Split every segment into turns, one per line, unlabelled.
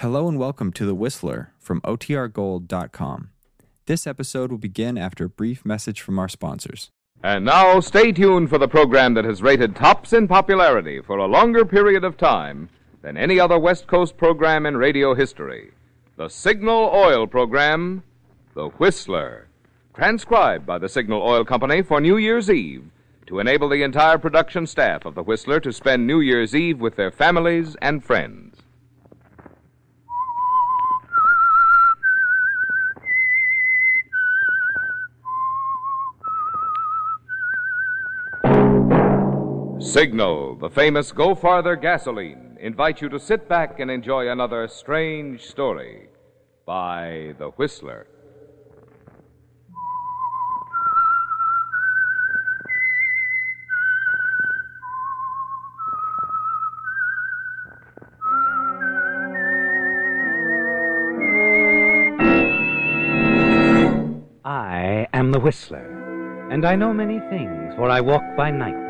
Hello and welcome to The Whistler from OTRGold.com. This episode will begin after a brief message from our sponsors.
And now, stay tuned for the program that has rated tops in popularity for a longer period of time than any other West Coast program in radio history the Signal Oil program, The Whistler. Transcribed by the Signal Oil Company for New Year's Eve to enable the entire production staff of The Whistler to spend New Year's Eve with their families and friends. Signal, the famous Go Farther gasoline, invite you to sit back and enjoy another strange story by The Whistler.
I am the Whistler, and I know many things, for I walk by night.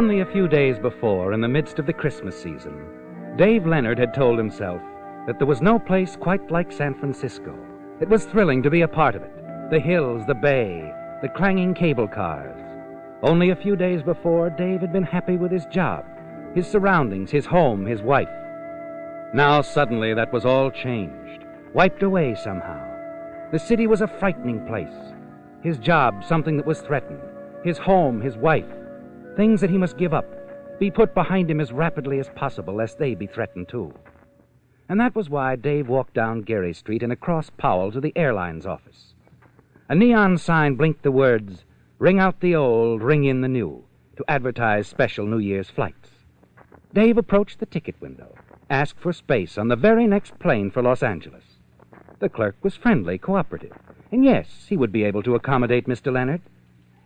Only a few days before, in the midst of the Christmas season, Dave Leonard had told himself that there was no place quite like San Francisco. It was thrilling to be a part of it. The hills, the bay, the clanging cable cars. Only a few days before, Dave had been happy with his job, his surroundings, his home, his wife. Now, suddenly, that was all changed, wiped away somehow. The city was a frightening place. His job, something that was threatened. His home, his wife, things that he must give up, be put behind him as rapidly as possible, lest they be threatened too. And that was why Dave walked down Geary Street and across Powell to the airline's office. A neon sign blinked the words, Ring out the old, ring in the new, to advertise special New Year's flights. Dave approached the ticket window, asked for space on the very next plane for Los Angeles. The clerk was friendly, cooperative, and yes, he would be able to accommodate Mr. Leonard.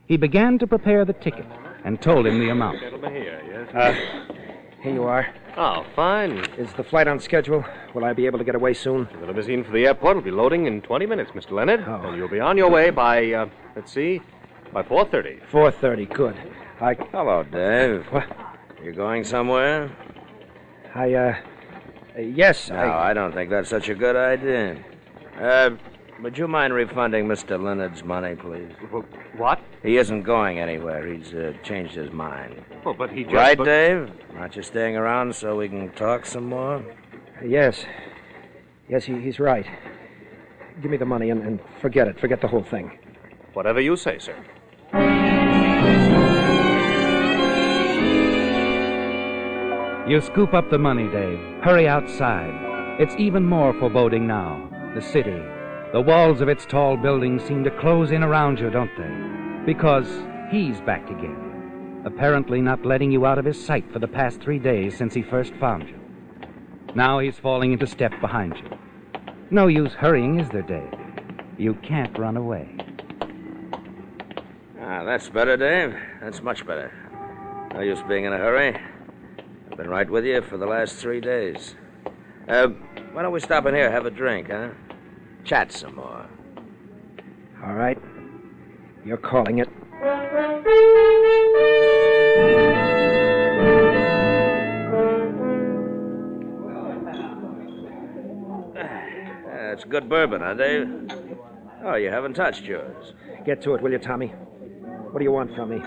He began to prepare the ticket and told him the amount.
Gentlemen here, yes?
Uh, here you are.
oh, fine.
Is the flight on schedule? Will I be able to get away soon?
The limousine for the airport will be loading in 20 minutes, Mr. Leonard.
Oh.
And you'll be on your way by, uh, let's see, by 4.30.
4.30. Good. I,
Hello, Dave.
What?
You going somewhere?
I, uh, uh, yes,
No,
I,
I don't think that's such a good idea. Uh, would you mind refunding Mr. Leonard's money, please?
What?
He isn't going anywhere. He's uh, changed his mind.
Well, but he just...
right,
but-
Dave? Aren't you staying around so we can talk some more?
yes. Yes, he, he's right. Give me the money and, and forget it. Forget the whole thing.
Whatever you say, sir.
You scoop up the money, Dave. Hurry outside. It's even more foreboding now. The city. The walls of its tall buildings seem to close in around you, don't they? Because he's back again. Apparently not letting you out of his sight for the past three days since he first found you. Now he's falling into step behind you. No use hurrying, is there, Dave? You can't run away.
Ah, that's better, Dave. That's much better. No use being in a hurry. I've been right with you for the last three days. Uh, why don't we stop in here, have a drink, huh? Chat some more.
All right. You're calling it.
It's good bourbon, huh, Dave? Oh, you haven't touched yours.
Get to it, will you, Tommy? What do you want from me?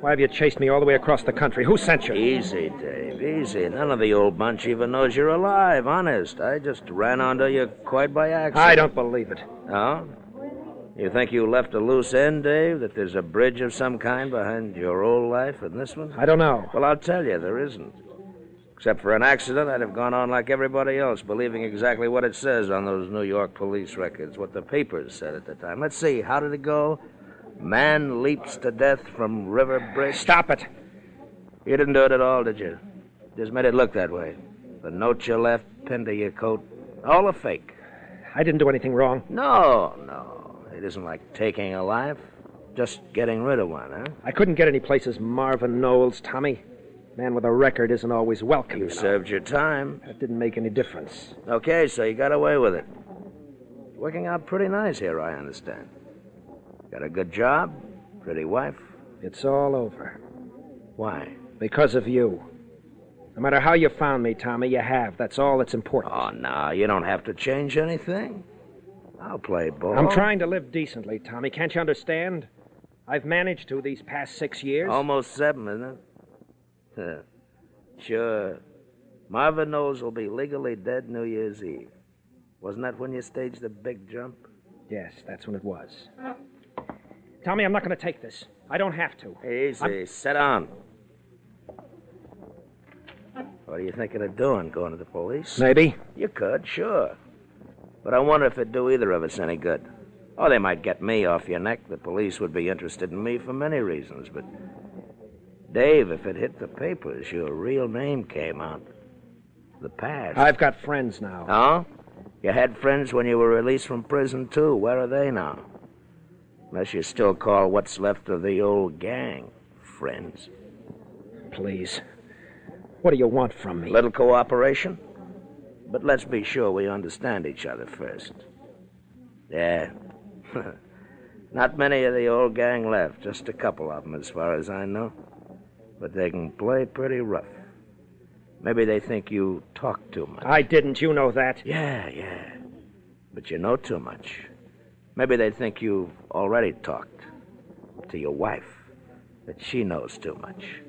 Why have you chased me all the way across the country? Who sent you?
Easy, Dave, easy. None of the old bunch even knows you're alive, honest. I just ran onto you quite by accident.
I don't believe it.
No? You think you left a loose end, Dave? That there's a bridge of some kind behind your old life and this one?
I don't know.
Well, I'll tell you, there isn't. Except for an accident, I'd have gone on like everybody else, believing exactly what it says on those New York police records, what the papers said at the time. Let's see, how did it go? Man leaps to death from river bridge.
Stop it.
You didn't do it at all, did you? Just made it look that way. The note you left pinned to your coat, all a fake.
I didn't do anything wrong.
No, no. It isn't like taking a life. Just getting rid of one, huh?
I couldn't get any places Marvin Knowles, Tommy. Man with a record isn't always welcome.
You
know.
served your time.
That didn't make any difference.
Okay, so you got away with it. Working out pretty nice here, I understand. Got a good job, pretty wife.
It's all over.
Why?
Because of you. No matter how you found me, Tommy, you have. That's all that's important.
Oh, no, you don't have to change anything. I'll play ball.
I'm trying to live decently, Tommy. Can't you understand? I've managed to these past six years.
Almost seven, isn't it? Sure. Marvin Knowles will be legally dead New Year's Eve. Wasn't that when you staged the big jump?
Yes, that's when it was. Tommy, I'm not going to take this. I don't have to.
Easy. Sit down. What are you thinking of doing? Going to the police?
Maybe.
You could, sure. But I wonder if it'd do either of us any good. Oh, they might get me off your neck. The police would be interested in me for many reasons, but. Dave, if it hit the papers, your real name came out. The past.
I've got friends now.
Oh? You had friends when you were released from prison, too. Where are they now? Unless you still call what's left of the old gang friends.
Please. What do you want from me?
Little cooperation? But let's be sure we understand each other first. Yeah. Not many of the old gang left, just a couple of them, as far as I know. But they can play pretty rough. Maybe they think you talk too much.
I didn't. You know that.
Yeah, yeah. But you know too much. Maybe they think you've already talked to your wife, that she knows too much.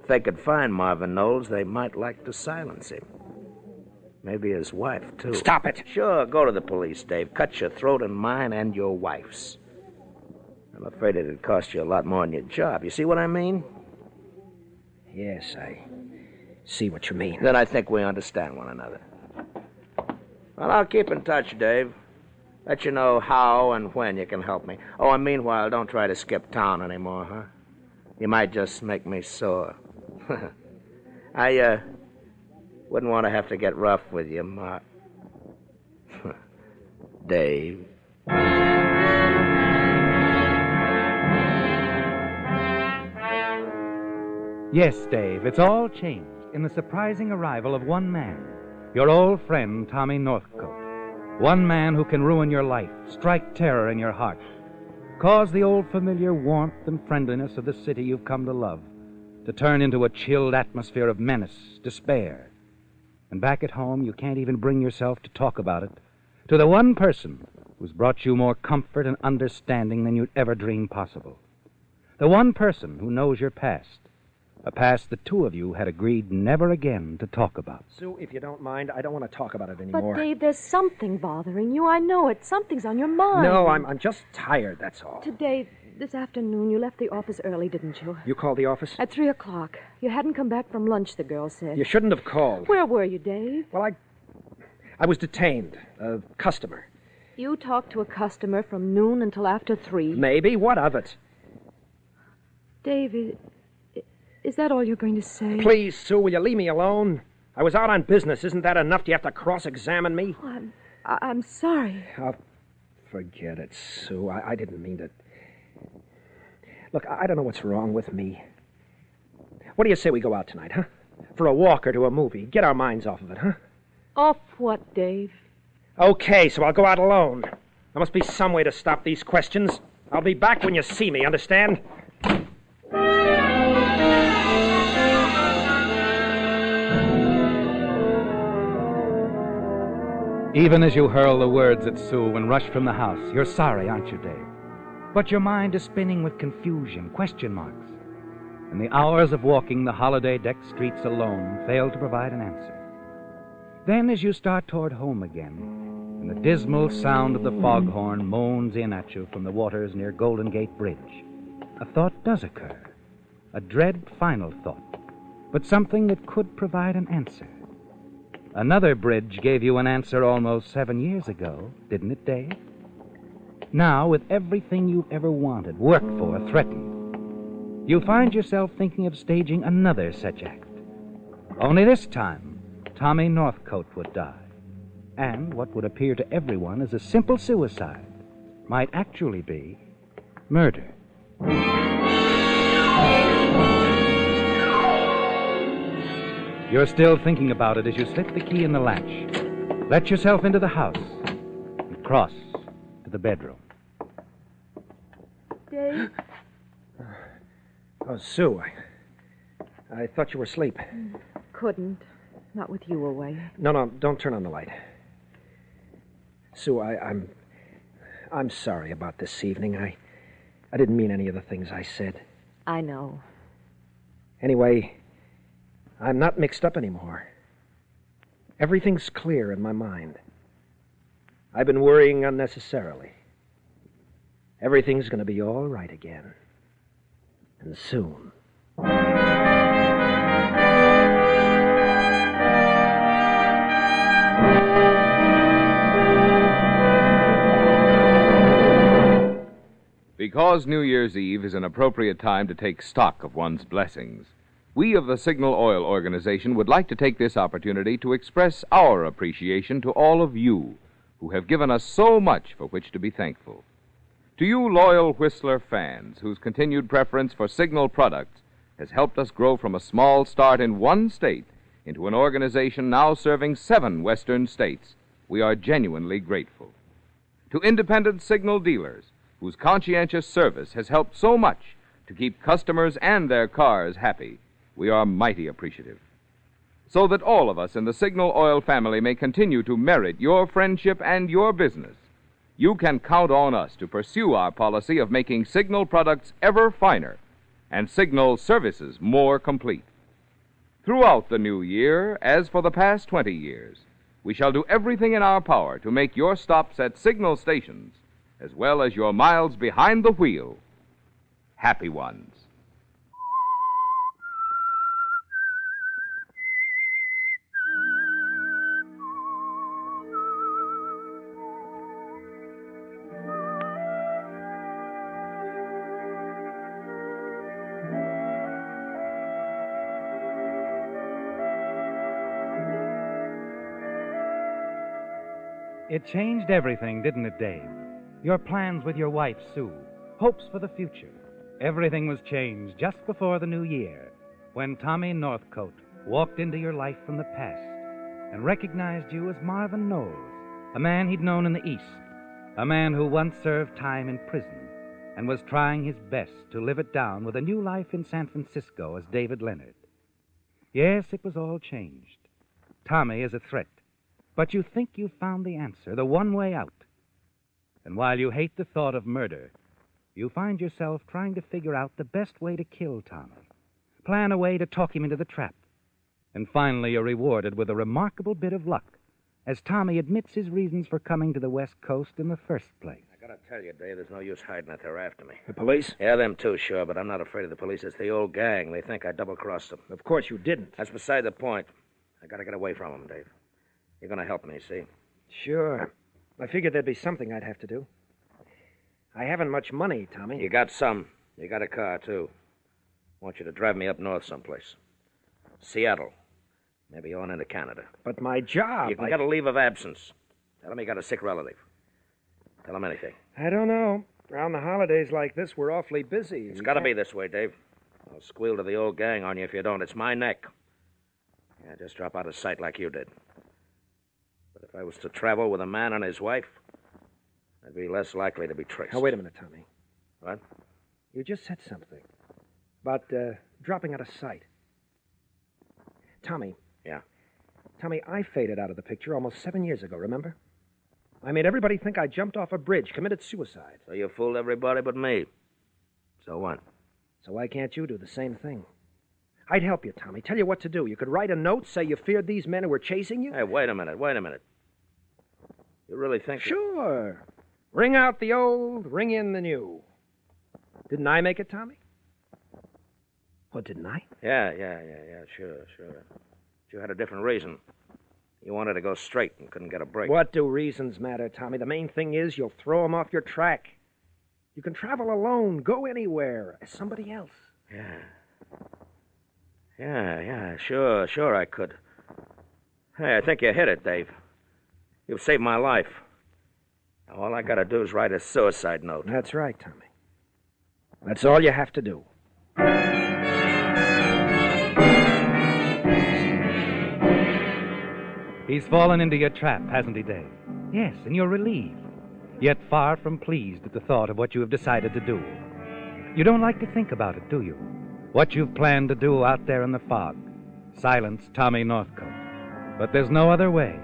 If they could find Marvin Knowles, they might like to silence him. Maybe his wife, too.
Stop it.
Sure, go to the police, Dave. Cut your throat and mine and your wife's. I'm afraid it'd cost you a lot more than your job. You see what I mean?
Yes, I see what you mean.
Then I think we understand one another. Well, I'll keep in touch, Dave. Let you know how and when you can help me. Oh, and meanwhile, don't try to skip town anymore, huh? You might just make me sore. I, uh, wouldn't want to have to get rough with you, Mark. Dave.
Yes, Dave, it's all changed in the surprising arrival of one man, your old friend, Tommy Northcote. One man who can ruin your life, strike terror in your heart, cause the old familiar warmth and friendliness of the city you've come to love to turn into a chilled atmosphere of menace, despair. And back at home, you can't even bring yourself to talk about it to the one person who's brought you more comfort and understanding than you'd ever dream possible. The one person who knows your past, a past the two of you had agreed never again to talk about.
Sue, if you don't mind, I don't want to talk about it anymore.
But,
anymore.
Dave, there's something bothering you. I know it. Something's on your mind.
No, I'm, I'm just tired, that's all.
Today, this afternoon, you left the office early, didn't you?
You called the office?
At three o'clock. You hadn't come back from lunch, the girl said.
You shouldn't have called.
Where were you, Dave?
Well, I. I was detained. A customer.
You talked to a customer from noon until after three.
Maybe. What of it?
Dave, is that all you're going to say?
Please, Sue, will you leave me alone? I was out on business. Isn't that enough? Do you have to cross examine me?
Oh, I'm, I'm sorry.
Oh, forget it, Sue. I, I didn't mean to. Look, I I don't know what's wrong with me. What do you say we go out tonight, huh? For a walk or to a movie. Get our minds off of it, huh?
Off what, Dave?
Okay, so I'll go out alone. There must be some way to stop these questions. I'll be back when you see me, understand?
Even as you hurl the words at Sue and rush from the house, you're sorry, aren't you, Dave? But your mind is spinning with confusion, question marks. And the hours of walking the holiday decked streets alone fail to provide an answer. Then, as you start toward home again, and the dismal sound of the foghorn moans in at you from the waters near Golden Gate Bridge, a thought does occur. A dread final thought, but something that could provide an answer. Another bridge gave you an answer almost seven years ago, didn't it, Dave? Now, with everything you've ever wanted, worked for, threatened, you find yourself thinking of staging another such act. Only this time, Tommy Northcote would die. And what would appear to everyone as a simple suicide might actually be murder. You're still thinking about it as you slip the key in the latch. Let yourself into the house and cross the bedroom.
Dave,
Oh, Sue, I, I thought you were asleep.
couldn't. Not with you away.
No, no, don't turn on the light. Sue, I, I'm. I'm sorry about this evening. I. I didn't mean any of the things I said.
I know.
Anyway, I'm not mixed up anymore. Everything's clear in my mind. I've been worrying unnecessarily. Everything's going to be all right again. And soon.
Because New Year's Eve is an appropriate time to take stock of one's blessings, we of the Signal Oil Organization would like to take this opportunity to express our appreciation to all of you who have given us so much for which to be thankful. To you, loyal Whistler fans, whose continued preference for Signal products has helped us grow from a small start in one state into an organization now serving seven western states, we are genuinely grateful. To independent Signal dealers, whose conscientious service has helped so much to keep customers and their cars happy, we are mighty appreciative. So that all of us in the Signal Oil family may continue to merit your friendship and your business, you can count on us to pursue our policy of making Signal products ever finer and Signal services more complete. Throughout the new year, as for the past 20 years, we shall do everything in our power to make your stops at Signal stations, as well as your miles behind the wheel, happy ones.
It changed everything, didn't it, Dave? Your plans with your wife, Sue, hopes for the future. Everything was changed just before the new year when Tommy Northcote walked into your life from the past and recognized you as Marvin Knowles, a man he'd known in the East, a man who once served time in prison and was trying his best to live it down with a new life in San Francisco as David Leonard. Yes, it was all changed. Tommy is a threat, but you think you've found the answer, the one way out. And while you hate the thought of murder, you find yourself trying to figure out the best way to kill Tommy, plan a way to talk him into the trap. And finally, you're rewarded with a remarkable bit of luck as Tommy admits his reasons for coming to the West Coast in the first place.
I gotta tell you, Dave, there's no use hiding that they're after me.
The police?
Yeah, them too, sure, but I'm not afraid of the police. It's the old gang. They think I double crossed them.
Of course you didn't.
That's beside the point. I gotta get away from them, Dave. You're gonna help me, see?
Sure. I figured there'd be something I'd have to do. I haven't much money, Tommy.
You got some. You got a car, too. want you to drive me up north someplace. Seattle. Maybe on into Canada.
But my job.
you can
I...
get a leave of absence. Tell him you got a sick relative. Tell him anything.
I don't know. Around the holidays like this, we're awfully busy.
It's got to be this way, Dave. I'll squeal to the old gang on you if you don't. It's my neck. Yeah, just drop out of sight like you did. But if I was to travel with a man and his wife, I'd be less likely to be traced.
Now, wait a minute, Tommy.
What?
You just said something about uh, dropping out of sight. Tommy.
Yeah.
Tommy, I faded out of the picture almost seven years ago, remember? I made everybody think I jumped off a bridge, committed suicide.
So you fooled everybody but me. So what?
So why can't you do the same thing? I'd help you, Tommy. Tell you what to do. You could write a note, say you feared these men who were chasing you.
Hey, wait a minute. Wait a minute. You really think?
Sure. Ring out the old, ring in the new. Didn't I make it, Tommy? What, didn't I?
Yeah, yeah, yeah, yeah. Sure, sure. But you had a different reason. You wanted to go straight and couldn't get a break.
What do reasons matter, Tommy? The main thing is you'll throw throw 'em off your track. You can travel alone, go anywhere as somebody else.
Yeah. Yeah, yeah, sure, sure I could. Hey, I think you hit it, Dave. You've saved my life. Now, all I gotta do is write a suicide note.
That's right, Tommy. That's all you have to do.
He's fallen into your trap, hasn't he, Dave? Yes, and you're relieved, yet far from pleased at the thought of what you have decided to do. You don't like to think about it, do you? What you've planned to do out there in the fog silence Tommy Northcote. But there's no other way.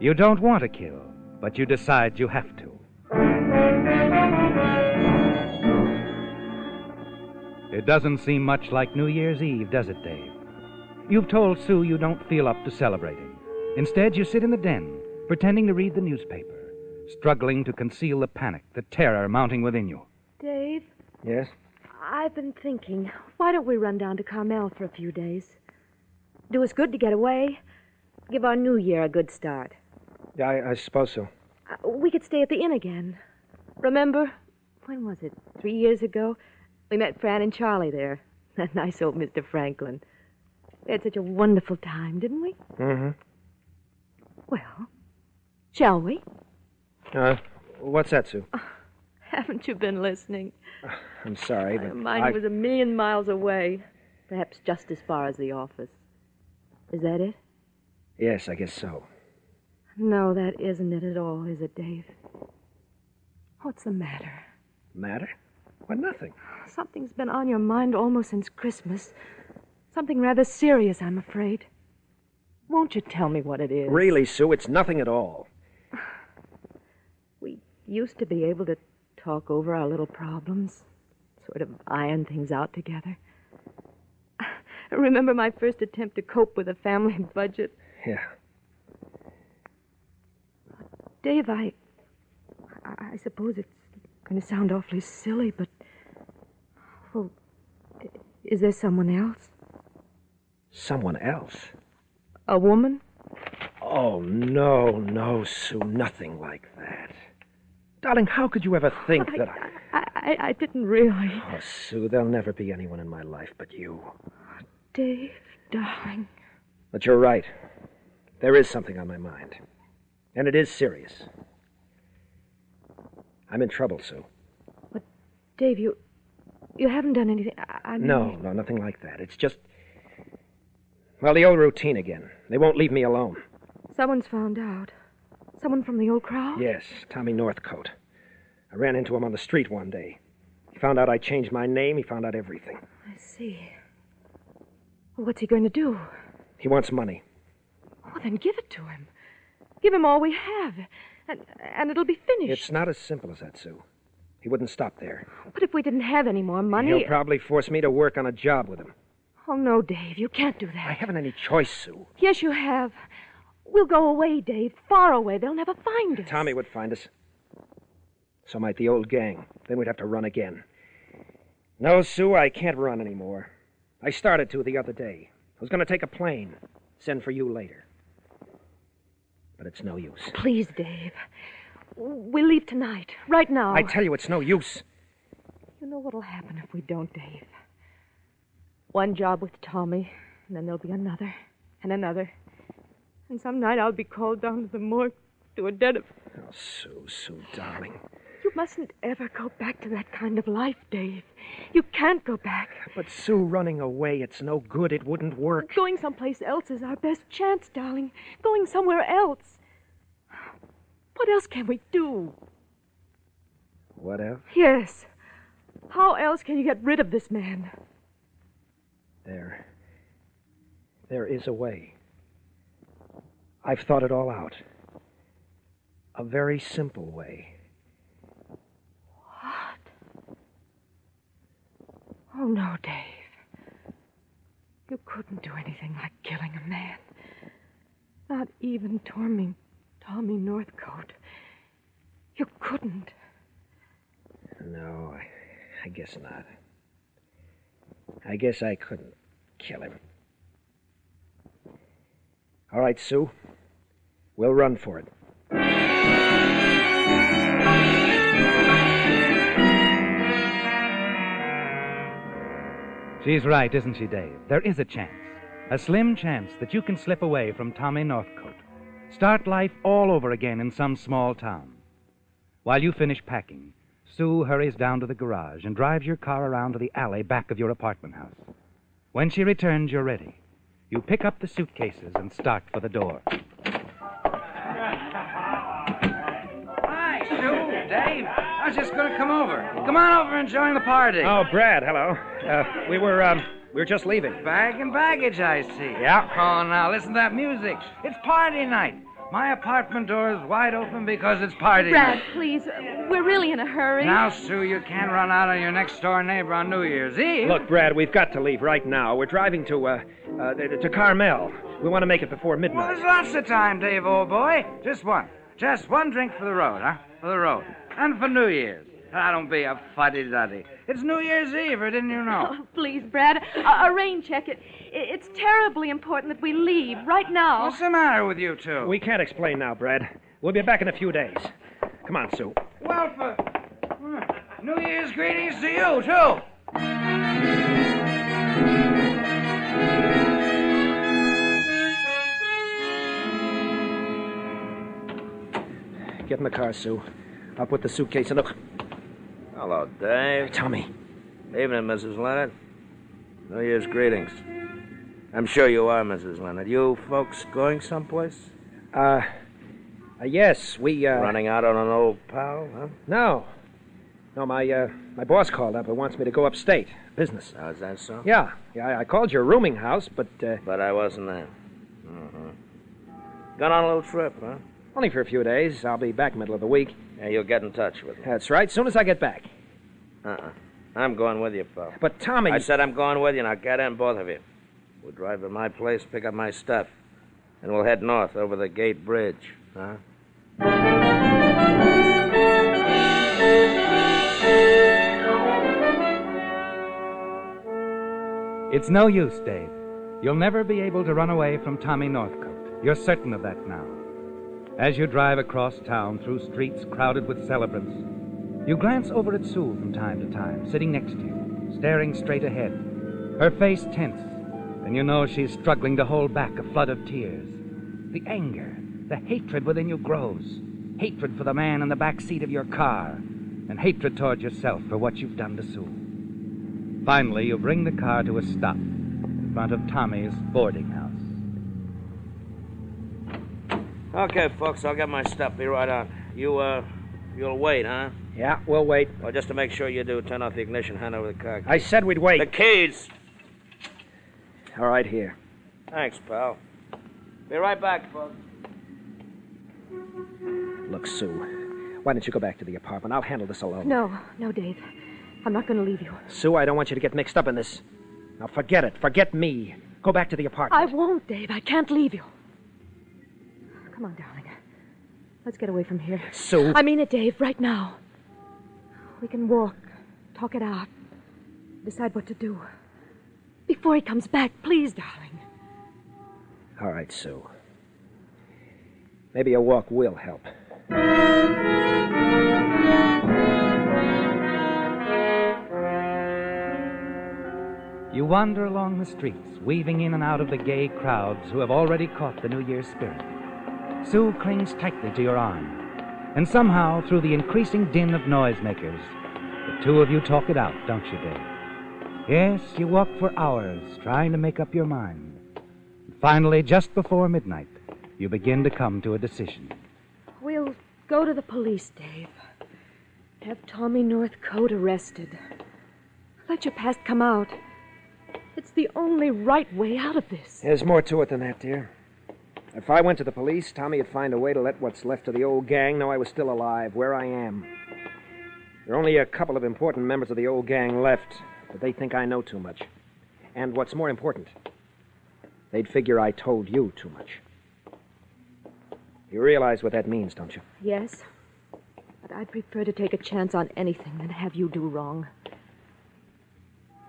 You don't want to kill, but you decide you have to. It doesn't seem much like New Year's Eve, does it, Dave? You've told Sue you don't feel up to celebrating. Instead, you sit in the den, pretending to read the newspaper, struggling to conceal the panic, the terror mounting within you.
Dave,
Yes?
I've been thinking, why don't we run down to Carmel for a few days? Do us good to get away. Give our new year a good start.
I, I suppose so.
Uh, we could stay at the inn again. Remember? When was it? Three years ago? We met Fran and Charlie there. That nice old Mr. Franklin. We had such a wonderful time, didn't we?
Mm-hmm.
Well, shall we?
Uh, what's that, Sue?
Haven't you been listening?
I'm sorry, but
Mine
I...
was a million miles away. Perhaps just as far as the office. Is that it?
Yes, I guess so.
No, that isn't it at all, is it, Dave? What's the matter?
Matter? Why, nothing.
Something's been on your mind almost since Christmas. Something rather serious, I'm afraid. Won't you tell me what it is?
Really, Sue, it's nothing at all.
We used to be able to talk over our little problems, sort of iron things out together. Remember my first attempt to cope with a family budget?
Yeah.
Dave, I. I I suppose it's going to sound awfully silly, but. Well, is there someone else?
Someone else?
A woman?
Oh, no, no, Sue, nothing like that. Darling, how could you ever think that I...
I, I, I didn't really.
Oh, Sue, there'll never be anyone in my life but you.
Dave, darling.
But you're right. There is something on my mind. And it is serious. I'm in trouble, Sue.
But, Dave, you. You haven't done anything. I, mean,
No, no, nothing like that. It's just. Well, the old routine again. They won't leave me alone.
Someone's found out. Someone from the old crowd?
Yes, Tommy Northcote. I ran into him on the street one day. He found out I changed my name. He found out everything.
I see. Well, what's he going to do?
He wants money.
Well, then give it to him. Give him all we have, and, and it'll be finished.
It's not as simple as that, Sue. He wouldn't stop there.
But if we didn't have any more money.
He'll probably force me to work on a job with him.
Oh, no, Dave, you can't do that.
I haven't any choice, Sue.
Yes, you have. We'll go away, Dave, far away. They'll never find us.
Tommy would find us. So might the old gang. Then we'd have to run again. No, Sue, I can't run anymore. I started to the other day. I was going to take a plane, send for you later. But it's no use.
Please, Dave. We'll leave tonight, right now.
I tell you, it's no use.
You know what'll happen if we don't, Dave. One job with Tommy, and then there'll be another, and another. And some night I'll be called down to the morgue to a dead of.
Oh, Sue, Sue, darling.
Mustn't ever go back to that kind of life, Dave. You can't go back.
But Sue, running away, it's no good. It wouldn't work.
Going someplace else is our best chance, darling. Going somewhere else. What else can we do?
What else?
Yes. How else can you get rid of this man?
There. There is a way. I've thought it all out. A very simple way.
Oh, no, Dave. You couldn't do anything like killing a man. Not even Tommy, Tommy Northcote. You couldn't.
No, I, I guess not. I guess I couldn't kill him. All right, Sue. We'll run for it.
She's right, isn't she, Dave? There is a chance. A slim chance that you can slip away from Tommy Northcote. Start life all over again in some small town. While you finish packing, Sue hurries down to the garage and drives your car around to the alley back of your apartment house. When she returns, you're ready. You pick up the suitcases and start for the door.
I was just going to come over. Come on over and join the party.
Oh, Brad, hello. Uh, we were, um, we were just leaving.
Bag and baggage, I see.
Yeah.
Oh, now listen to that music. It's party night. My apartment door is wide open because it's party
Brad,
night.
please. We're really in a hurry.
Now, Sue, you can't run out on your next door neighbor on New Year's Eve.
Look, Brad, we've got to leave right now. We're driving to, uh, uh to Carmel. We want to make it before midnight.
Well,
midnight.
there's lots of time, Dave, old boy. Just one. Just one drink for the road, huh? For the road. And for New Year's. Ah, don't be a fuddy-duddy. It's New Year's Eve, or didn't you know?
Oh, please, Brad, a, a rain check. It, it's terribly important that we leave right now.
What's the matter with you two?
We can't explain now, Brad. We'll be back in a few days. Come on, Sue.
Well, for hmm, New Year's greetings to you, too.
Get in the car, Sue. I'll put the suitcase in the.
Hello, Dave.
Tommy.
Evening, Mrs. Leonard. New Year's greetings. I'm sure you are, Mrs. Leonard. You folks going someplace?
Uh, uh yes, we, uh.
Running out on an old pal, huh?
No. No, my, uh, my boss called up and wants me to go upstate. Business.
Oh, is that so?
Yeah, yeah, I- I called your rooming house, but, uh,
But I wasn't there. Mm-hmm. Gone on a little trip, huh?
Only for a few days. I'll be back middle of the week.
Yeah, you'll get in touch with me.
That's right, soon as I get back.
Uh-uh. I'm going with you, pal.
But, Tommy.
I said I'm going with you. Now get in, both of you. We'll drive to my place, pick up my stuff, and we'll head north over the Gate Bridge, huh?
It's no use, Dave. You'll never be able to run away from Tommy Northcote. You're certain of that now. As you drive across town through streets crowded with celebrants, you glance over at Sue from time to time, sitting next to you, staring straight ahead, her face tense, and you know she's struggling to hold back a flood of tears. The anger, the hatred within you grows. Hatred for the man in the back seat of your car, and hatred toward yourself for what you've done to Sue. Finally, you bring the car to a stop in front of Tommy's boarding house.
Okay, folks, I'll get my stuff. Be right on. You, uh, you'll wait, huh?
Yeah, we'll wait.
Well, just to make sure you do, turn off the ignition, hand over the car.
I said we'd wait.
The keys!
All right, here.
Thanks, pal. Be right back, folks.
Look, Sue, why don't you go back to the apartment? I'll handle this alone.
No, no, Dave. I'm not going to leave you.
Sue, I don't want you to get mixed up in this. Now, forget it. Forget me. Go back to the apartment.
I won't, Dave. I can't leave you. Come on, darling. Let's get away from here.
Sue.
I mean it, Dave, right now. We can walk, talk it out, decide what to do. Before he comes back, please, darling.
All right, Sue. Maybe a walk will help.
You wander along the streets, weaving in and out of the gay crowds who have already caught the New Year's spirit. Sue clings tightly to your arm, and somehow, through the increasing din of noisemakers, the two of you talk it out, don't you, Dave? Yes, you walk for hours, trying to make up your mind. And Finally, just before midnight, you begin to come to a decision.
We'll go to the police, Dave. Have Tommy Northcote arrested. Let your past come out. It's the only right way out of this.
There's more to it than that, dear. If I went to the police, Tommy would find a way to let what's left of the old gang know I was still alive, where I am. There are only a couple of important members of the old gang left, but they think I know too much. And what's more important, they'd figure I told you too much. You realize what that means, don't you?
Yes. But I'd prefer to take a chance on anything than have you do wrong.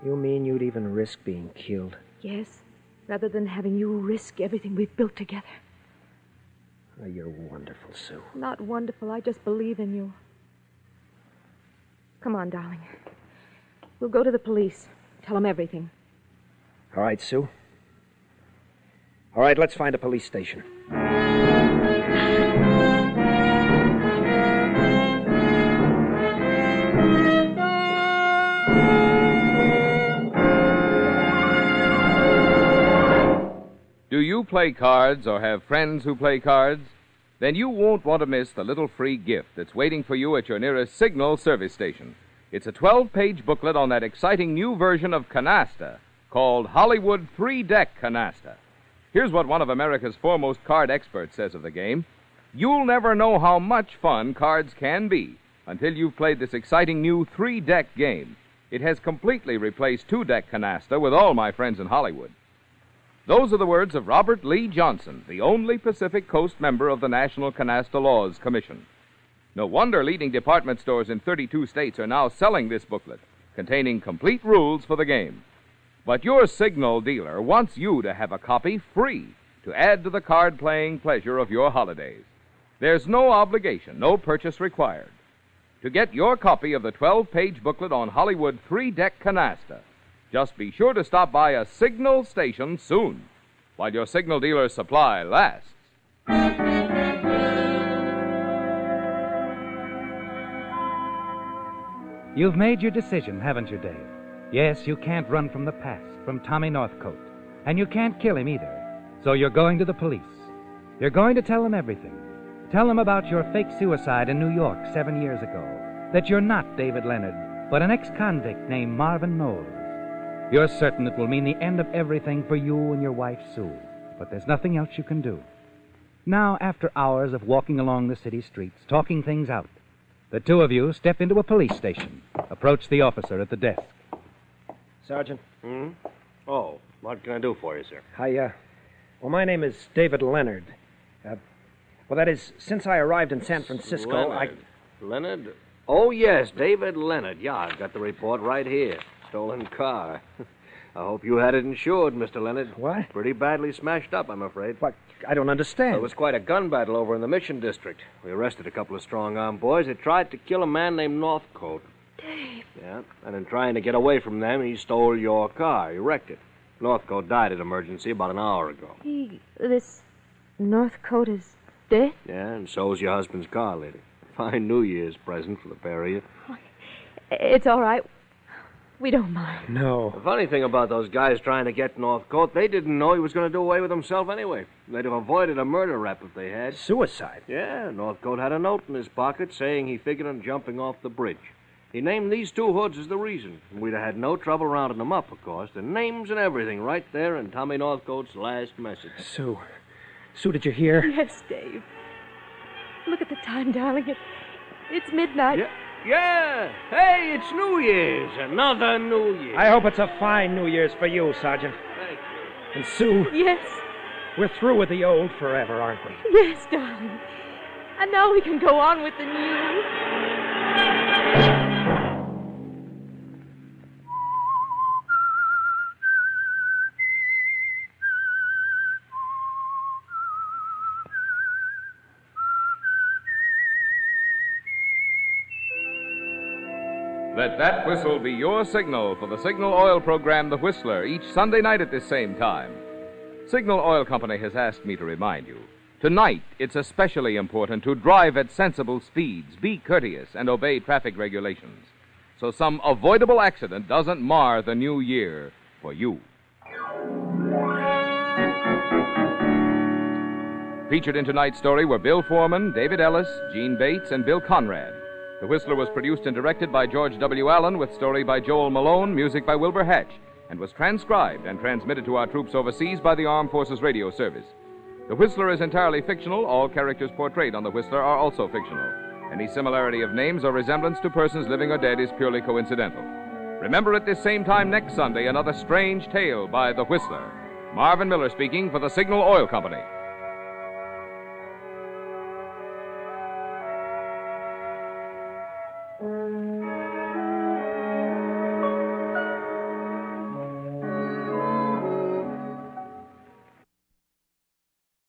You mean you'd even risk being killed?
Yes. Rather than having you risk everything we've built together.
Oh, you're wonderful, Sue.
Not wonderful. I just believe in you. Come on, darling. We'll go to the police. Tell them everything.
All right, Sue. All right, let's find a police station.
Play cards or have friends who play cards, then you won't want to miss the little free gift that's waiting for you at your nearest Signal service station. It's a 12 page booklet on that exciting new version of Canasta called Hollywood Three Deck Canasta. Here's what one of America's foremost card experts says of the game You'll never know how much fun cards can be until you've played this exciting new three deck game. It has completely replaced two deck canasta with all my friends in Hollywood. Those are the words of Robert Lee Johnson, the only Pacific Coast member of the National Canasta Laws Commission. No wonder leading department stores in 32 states are now selling this booklet, containing complete rules for the game. But your signal dealer wants you to have a copy free to add to the card playing pleasure of your holidays. There's no obligation, no purchase required. To get your copy of the 12 page booklet on Hollywood three deck canasta, just be sure to stop by a signal station soon while your signal dealer's supply lasts.
You've made your decision, haven't you, Dave? Yes, you can't run from the past, from Tommy Northcote. And you can't kill him either. So you're going to the police. You're going to tell them everything. Tell them about your fake suicide in New York seven years ago. That you're not David Leonard, but an ex convict named Marvin Knowles. You're certain it will mean the end of everything for you and your wife, Sue. But there's nothing else you can do. Now, after hours of walking along the city streets, talking things out, the two of you step into a police station, approach the officer at the desk.
Sergeant,
Hmm? Oh, what can I do for you, sir?
I, uh, well, my name is David Leonard. Uh, well, that is, since I arrived in San Francisco, I.
Leonard. Leonard? Oh, yes, David Leonard. Yeah, I've got the report right here. Stolen car. I hope you had it insured, Mr. Leonard.
What?
Pretty badly smashed up, I'm afraid.
What? I don't understand.
It was quite a gun battle over in the Mission District. We arrested a couple of strong arm boys that tried to kill a man named Northcote.
Dave.
Yeah, and in trying to get away from them, he stole your car. He wrecked it. Northcote died at emergency about an hour ago.
He. This. Northcote is dead?
Yeah, and so's your husband's car, lady. Fine New Year's present for the pair of you.
It's all right. We don't mind.
No.
The funny thing about those guys trying to get Northcote, they didn't know he was going to do away with himself anyway. They'd have avoided a murder rap if they had.
Suicide.
Yeah, Northcote had a note in his pocket saying he figured on jumping off the bridge. He named these two hoods as the reason. We'd have had no trouble rounding them up, of course. The names and everything right there in Tommy Northcote's last message.
Sue. Sue, did you hear?
Yes, Dave. Look at the time, darling. It, it's midnight.
Yeah, yeah. Hey, it's New Year's. Another New Year.
I hope it's a fine New Year's for you, Sergeant.
Thank you.
And Sue,
Yes,
we're through with the old forever, aren't we?
yes, darling. And now we can go on with the new.
That whistle be your signal for the Signal Oil program, The Whistler, each Sunday night at this same time. Signal Oil Company has asked me to remind you. Tonight, it's especially important to drive at sensible speeds, be courteous, and obey traffic regulations. So some avoidable accident doesn't mar the new year for you. Featured in tonight's story were Bill Forman, David Ellis, Jeanne Bates, and Bill Conrad. The Whistler was produced and directed by George W. Allen, with story by Joel Malone, music by Wilbur Hatch, and was transcribed and transmitted to our troops overseas by the Armed Forces Radio Service. The Whistler is entirely fictional. All characters portrayed on The Whistler are also fictional. Any similarity of names or resemblance to persons living or dead is purely coincidental. Remember at this same time next Sunday another strange tale by The Whistler. Marvin Miller speaking for the Signal Oil Company.